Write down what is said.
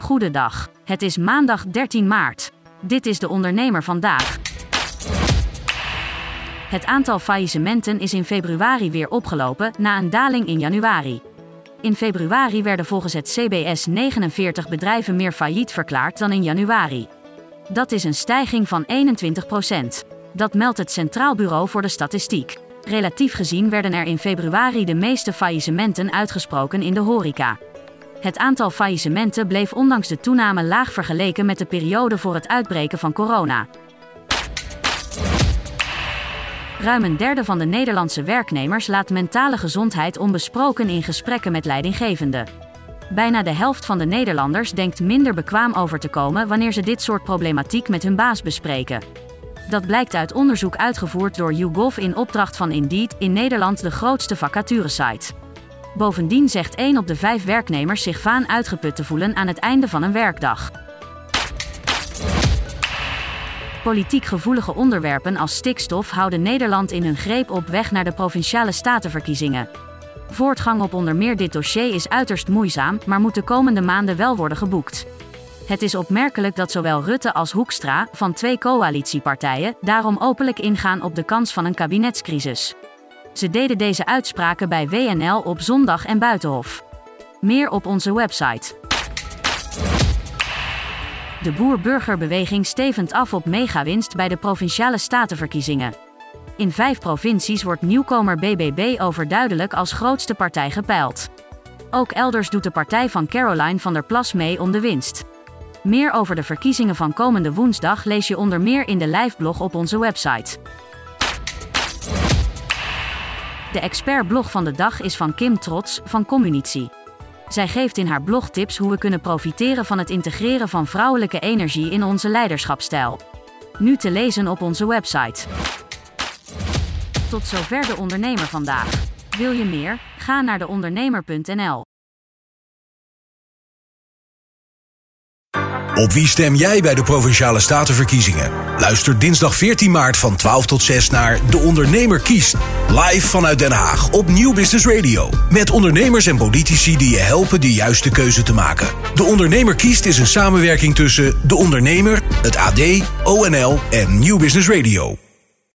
Goedendag. Het is maandag 13 maart. Dit is de ondernemer vandaag. Het aantal faillissementen is in februari weer opgelopen na een daling in januari. In februari werden volgens het CBS 49 bedrijven meer failliet verklaard dan in januari. Dat is een stijging van 21% Dat meldt het Centraal Bureau voor de Statistiek. Relatief gezien werden er in februari de meeste faillissementen uitgesproken in de horeca. Het aantal faillissementen bleef ondanks de toename laag vergeleken met de periode voor het uitbreken van corona. Ruim een derde van de Nederlandse werknemers laat mentale gezondheid onbesproken in gesprekken met leidinggevenden. Bijna de helft van de Nederlanders denkt minder bekwaam over te komen wanneer ze dit soort problematiek met hun baas bespreken. Dat blijkt uit onderzoek uitgevoerd door YouGov in opdracht van Indeed, in Nederland de grootste vacaturesite. Bovendien zegt 1 op de 5 werknemers zich vaan uitgeput te voelen aan het einde van een werkdag. Politiek gevoelige onderwerpen als stikstof houden Nederland in hun greep op weg naar de provinciale statenverkiezingen. Voortgang op onder meer dit dossier is uiterst moeizaam, maar moet de komende maanden wel worden geboekt. Het is opmerkelijk dat zowel Rutte als Hoekstra, van twee coalitiepartijen, daarom openlijk ingaan op de kans van een kabinetscrisis. Ze deden deze uitspraken bij WNL op zondag en Buitenhof. Meer op onze website. De boer-burgerbeweging stevend af op megawinst bij de provinciale statenverkiezingen. In vijf provincies wordt nieuwkomer BBB overduidelijk als grootste partij gepeild. Ook elders doet de partij van Caroline van der Plas mee om de winst. Meer over de verkiezingen van komende woensdag lees je onder meer in de liveblog op onze website. De expertblog van de dag is van Kim Trots van Communitie. Zij geeft in haar blog tips hoe we kunnen profiteren van het integreren van vrouwelijke energie in onze leiderschapstijl. Nu te lezen op onze website. Tot zover de ondernemer vandaag. Wil je meer? Ga naar deondernemer.nl. Op wie stem jij bij de Provinciale Statenverkiezingen? Luister dinsdag 14 maart van 12 tot 6 naar De Ondernemer kiest. Live vanuit Den Haag op Nieuw Business Radio. Met ondernemers en politici die je helpen de juiste keuze te maken. De Ondernemer kiest is een samenwerking tussen De Ondernemer, het AD, ONL en Nieuw Business Radio.